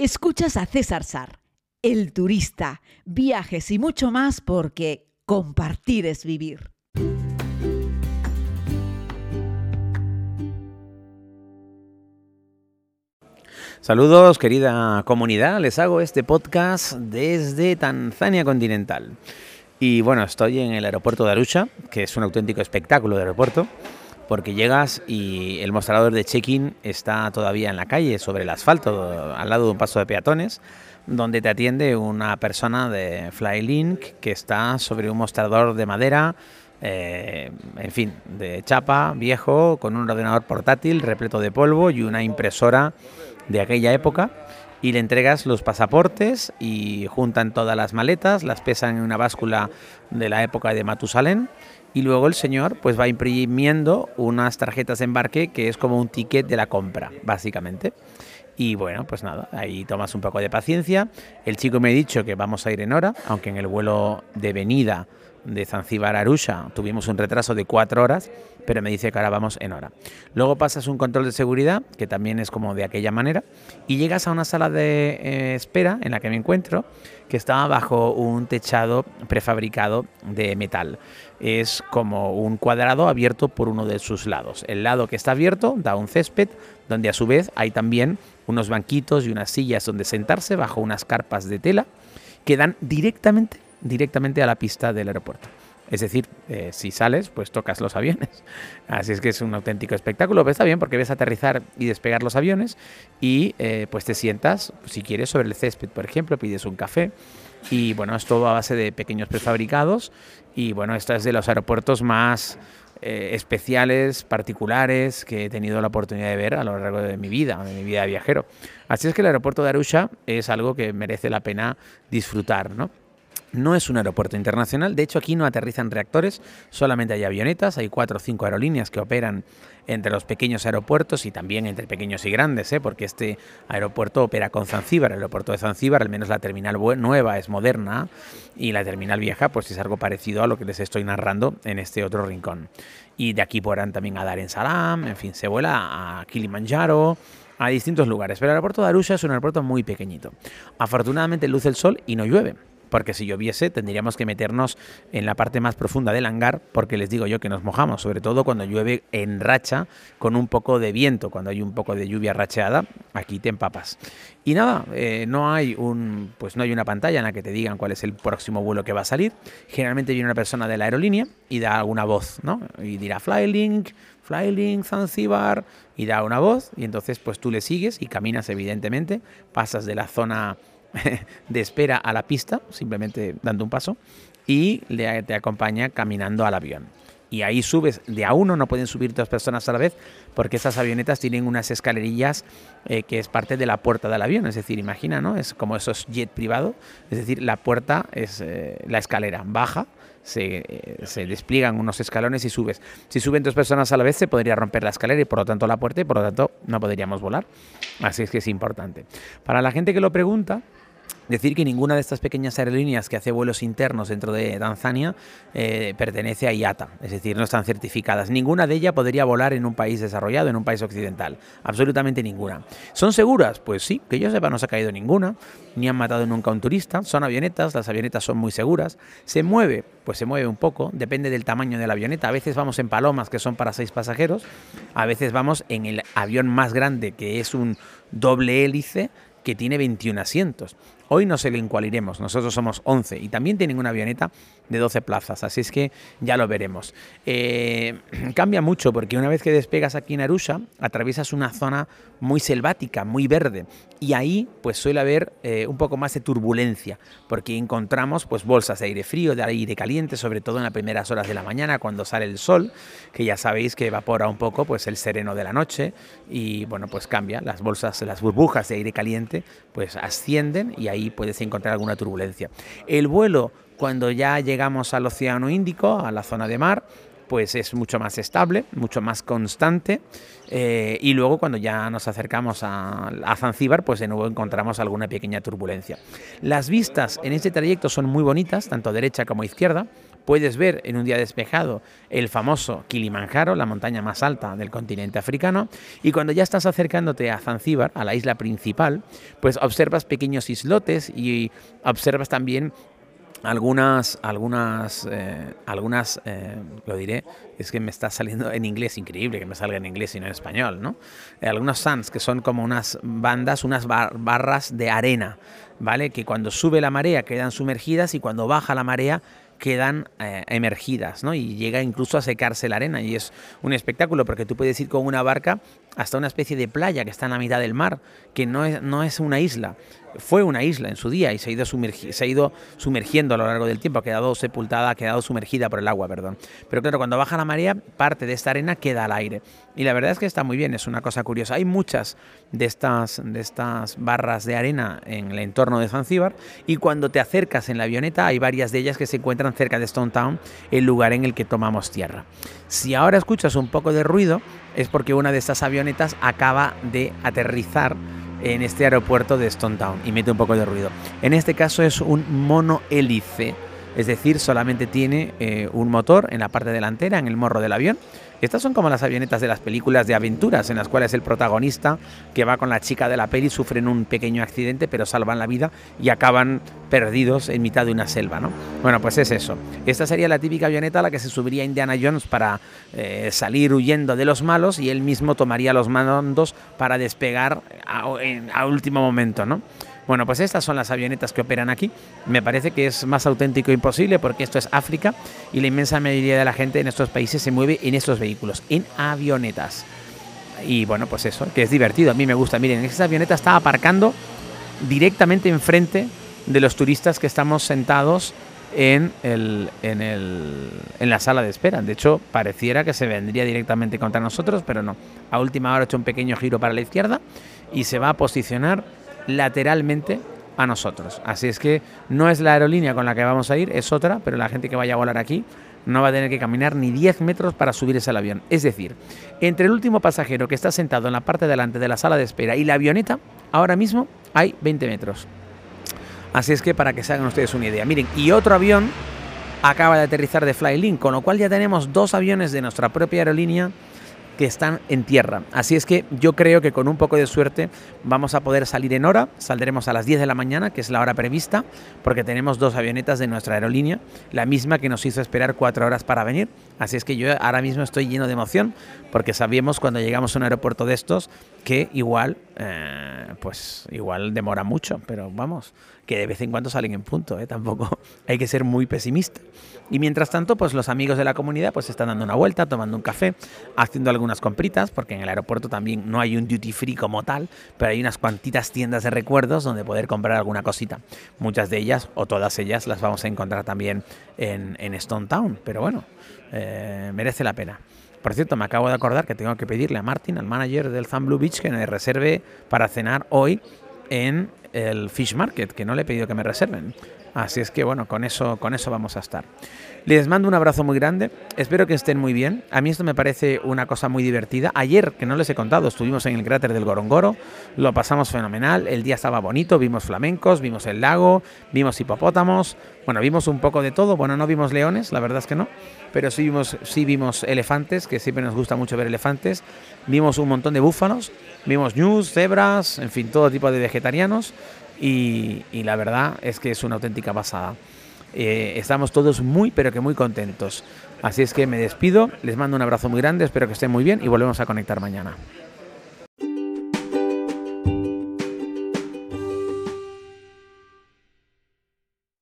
Escuchas a César Sar, el turista, viajes y mucho más porque compartir es vivir. Saludos querida comunidad, les hago este podcast desde Tanzania continental. Y bueno, estoy en el aeropuerto de Arusha, que es un auténtico espectáculo de aeropuerto, porque llegas y el mostrador de check-in está todavía en la calle, sobre el asfalto, al lado de un paso de peatones, donde te atiende una persona de Flylink que está sobre un mostrador de madera, eh, en fin, de chapa, viejo, con un ordenador portátil repleto de polvo y una impresora de aquella época y le entregas los pasaportes y juntan todas las maletas, las pesan en una báscula de la época de Matusalén y luego el señor pues va imprimiendo unas tarjetas de embarque que es como un ticket de la compra, básicamente. Y bueno, pues nada, ahí tomas un poco de paciencia. El chico me ha dicho que vamos a ir en hora, aunque en el vuelo de venida de Zanzíbar a Arusha tuvimos un retraso de cuatro horas, pero me dice que ahora vamos en hora. Luego pasas un control de seguridad, que también es como de aquella manera, y llegas a una sala de eh, espera en la que me encuentro, que está bajo un techado prefabricado de metal. Es como un cuadrado abierto por uno de sus lados. El lado que está abierto da un césped, donde a su vez hay también unos banquitos y unas sillas donde sentarse bajo unas carpas de tela que dan directamente, directamente a la pista del aeropuerto. Es decir, eh, si sales, pues tocas los aviones. Así es que es un auténtico espectáculo. Pero está bien porque ves aterrizar y despegar los aviones y eh, pues te sientas, si quieres, sobre el césped, por ejemplo, pides un café. Y bueno, es todo a base de pequeños prefabricados. Y bueno, esto es de los aeropuertos más eh, especiales, particulares que he tenido la oportunidad de ver a lo largo de mi vida, de mi vida de viajero. Así es que el aeropuerto de Arusha es algo que merece la pena disfrutar, ¿no? No es un aeropuerto internacional, de hecho aquí no aterrizan reactores, solamente hay avionetas, hay cuatro o cinco aerolíneas que operan entre los pequeños aeropuertos y también entre pequeños y grandes, ¿eh? porque este aeropuerto opera con Zanzíbar, el aeropuerto de Zanzíbar, al menos la terminal nueva es moderna y la terminal vieja pues es algo parecido a lo que les estoy narrando en este otro rincón. Y de aquí podrán también a Dar en Salam, en fin, se vuela a Kilimanjaro, a distintos lugares, pero el aeropuerto de Arusha es un aeropuerto muy pequeñito. Afortunadamente luce el sol y no llueve porque si lloviese tendríamos que meternos en la parte más profunda del hangar, porque les digo yo que nos mojamos, sobre todo cuando llueve en racha con un poco de viento, cuando hay un poco de lluvia racheada, aquí te empapas. Y nada, eh, no hay un, pues no hay una pantalla en la que te digan cuál es el próximo vuelo que va a salir. Generalmente viene una persona de la aerolínea y da alguna voz, ¿no? Y dirá Flylink, Flylink, Zanzibar, y da una voz, y entonces pues tú le sigues y caminas evidentemente, pasas de la zona de espera a la pista, simplemente dando un paso, y te acompaña caminando al avión. Y ahí subes de a uno, no pueden subir dos personas a la vez, porque esas avionetas tienen unas escalerillas eh, que es parte de la puerta del avión. Es decir, imagina, ¿no? Es como esos jet privado. Es decir, la puerta es eh, la escalera, baja, se, eh, se, despliegan unos escalones y subes. Si suben dos personas a la vez, se podría romper la escalera y por lo tanto la puerta y por lo tanto no podríamos volar. Así es que es importante. Para la gente que lo pregunta, Decir que ninguna de estas pequeñas aerolíneas que hace vuelos internos dentro de Tanzania eh, pertenece a IATA, es decir, no están certificadas. Ninguna de ellas podría volar en un país desarrollado, en un país occidental. Absolutamente ninguna. ¿Son seguras? Pues sí, que yo sepa no se ha caído ninguna, ni han matado nunca a un turista. Son avionetas, las avionetas son muy seguras. ¿Se mueve? Pues se mueve un poco, depende del tamaño de la avioneta. A veces vamos en palomas que son para seis pasajeros, a veces vamos en el avión más grande que es un doble hélice que tiene 21 asientos. Hoy no se le incualiremos, nosotros somos 11 y también tienen una avioneta de 12 plazas, así es que ya lo veremos. Eh, cambia mucho porque una vez que despegas aquí en Arusha, atraviesas una zona muy selvática, muy verde y ahí pues suele haber eh, un poco más de turbulencia porque encontramos pues bolsas de aire frío, de aire caliente, sobre todo en las primeras horas de la mañana cuando sale el sol, que ya sabéis que evapora un poco pues el sereno de la noche y bueno pues cambia, las bolsas, las burbujas de aire caliente pues ascienden y ahí ahí puedes encontrar alguna turbulencia. El vuelo, cuando ya llegamos al Océano Índico, a la zona de mar, pues es mucho más estable, mucho más constante. Eh, y luego cuando ya nos acercamos a, a, Zanzíbar, pues de nuevo encontramos alguna pequeña turbulencia. Las vistas en este trayecto son muy bonitas, tanto derecha como izquierda, puedes ver en un día despejado el famoso Kilimanjaro, la montaña más alta del continente africano, y cuando ya estás acercándote a Zanzíbar, a la isla principal, pues observas pequeños islotes y observas también algunas, algunas, eh, algunas, eh, lo diré, es que me está saliendo en inglés, increíble que me salga en inglés y no en español, ¿no? Eh, algunos sands que son como unas bandas, unas barras de arena, ¿vale? Que cuando sube la marea quedan sumergidas y cuando baja la marea quedan emergidas, ¿no? Y llega incluso a secarse la arena y es un espectáculo porque tú puedes ir con una barca hasta una especie de playa que está en la mitad del mar, que no es, no es una isla, fue una isla en su día y se ha, ido sumergiendo a lo largo del tiempo, ha quedado sepultada, ha quedado sumergida por el agua, perdón. Pero claro, cuando baja la marea, parte de esta arena queda al aire. Y la verdad es que está muy bien, es una cosa curiosa. Hay muchas de estas, de estas barras de arena en el entorno de Zanzíbar y cuando te acercas en la avioneta hay varias de ellas que se encuentran cerca de Stone Town, el lugar en el que tomamos tierra. Si ahora escuchas un poco de ruido, es porque una de estas avionetas acaba de aterrizar en este aeropuerto de Stone Town y mete un poco de ruido. En este caso es un monohélice, es decir, solamente tiene eh, un motor en la parte delantera, en el morro del avión, estas son como las avionetas de las películas de aventuras, en las cuales el protagonista que va con la chica de la peli sufren un pequeño accidente, pero salvan la vida y acaban perdidos en mitad de una selva, ¿no? Bueno, pues es eso. Esta sería la típica avioneta a la que se subiría Indiana Jones para eh, salir huyendo de los malos y él mismo tomaría los mandos para despegar a último momento, ¿no? Bueno, pues estas son las avionetas que operan aquí. Me parece que es más auténtico imposible porque esto es África y la inmensa mayoría de la gente en estos países se mueve en estos vehículos, en avionetas. Y bueno, pues eso, que es divertido, a mí me gusta. Miren, esta avioneta está aparcando directamente enfrente de los turistas que estamos sentados en, el, en, el, en la sala de espera. De hecho, pareciera que se vendría directamente contra nosotros, pero no. A última hora ha hecho un pequeño giro para la izquierda y se va a posicionar lateralmente a nosotros. Así es que no es la aerolínea con la que vamos a ir, es otra, pero la gente que vaya a volar aquí no va a tener que caminar ni 10 metros para subirse al avión. Es decir, entre el último pasajero que está sentado en la parte delante de la sala de espera y la avioneta, ahora mismo hay 20 metros. Así es que para que se hagan ustedes una idea. Miren, y otro avión acaba de aterrizar de Flylink, con lo cual ya tenemos dos aviones de nuestra propia aerolínea que están en tierra. Así es que yo creo que con un poco de suerte vamos a poder salir en hora. Saldremos a las 10 de la mañana, que es la hora prevista, porque tenemos dos avionetas de nuestra aerolínea, la misma que nos hizo esperar cuatro horas para venir. Así es que yo ahora mismo estoy lleno de emoción, porque sabíamos cuando llegamos a un aeropuerto de estos que igual, eh, pues igual demora mucho, pero vamos, que de vez en cuando salen en punto, ¿eh? tampoco hay que ser muy pesimista. Y mientras tanto, pues los amigos de la comunidad pues están dando una vuelta, tomando un café, haciendo algunas compritas, porque en el aeropuerto también no hay un duty free como tal, pero hay unas cuantitas tiendas de recuerdos donde poder comprar alguna cosita. Muchas de ellas, o todas ellas, las vamos a encontrar también en, Stone Town, pero bueno, eh, merece la pena. Por cierto, me acabo de acordar que tengo que pedirle a Martin, al manager del Fan Blue Beach, que me reserve para cenar hoy en el Fish Market, que no le he pedido que me reserven. Así es que bueno, con eso, con eso vamos a estar. Les mando un abrazo muy grande, espero que estén muy bien. A mí esto me parece una cosa muy divertida. Ayer, que no les he contado, estuvimos en el cráter del Gorongoro, lo pasamos fenomenal, el día estaba bonito, vimos flamencos, vimos el lago, vimos hipopótamos, bueno, vimos un poco de todo, bueno, no vimos leones, la verdad es que no, pero sí vimos, sí vimos elefantes, que siempre nos gusta mucho ver elefantes, vimos un montón de búfalos, vimos ñus, cebras, en fin, todo tipo de vegetarianos y, la verdad es que es una auténtica pasada. Eh, estamos todos muy, pero que muy contentos. Así es que me despido, les mando un abrazo muy grande, espero que estén muy bien y volvemos a conectar mañana.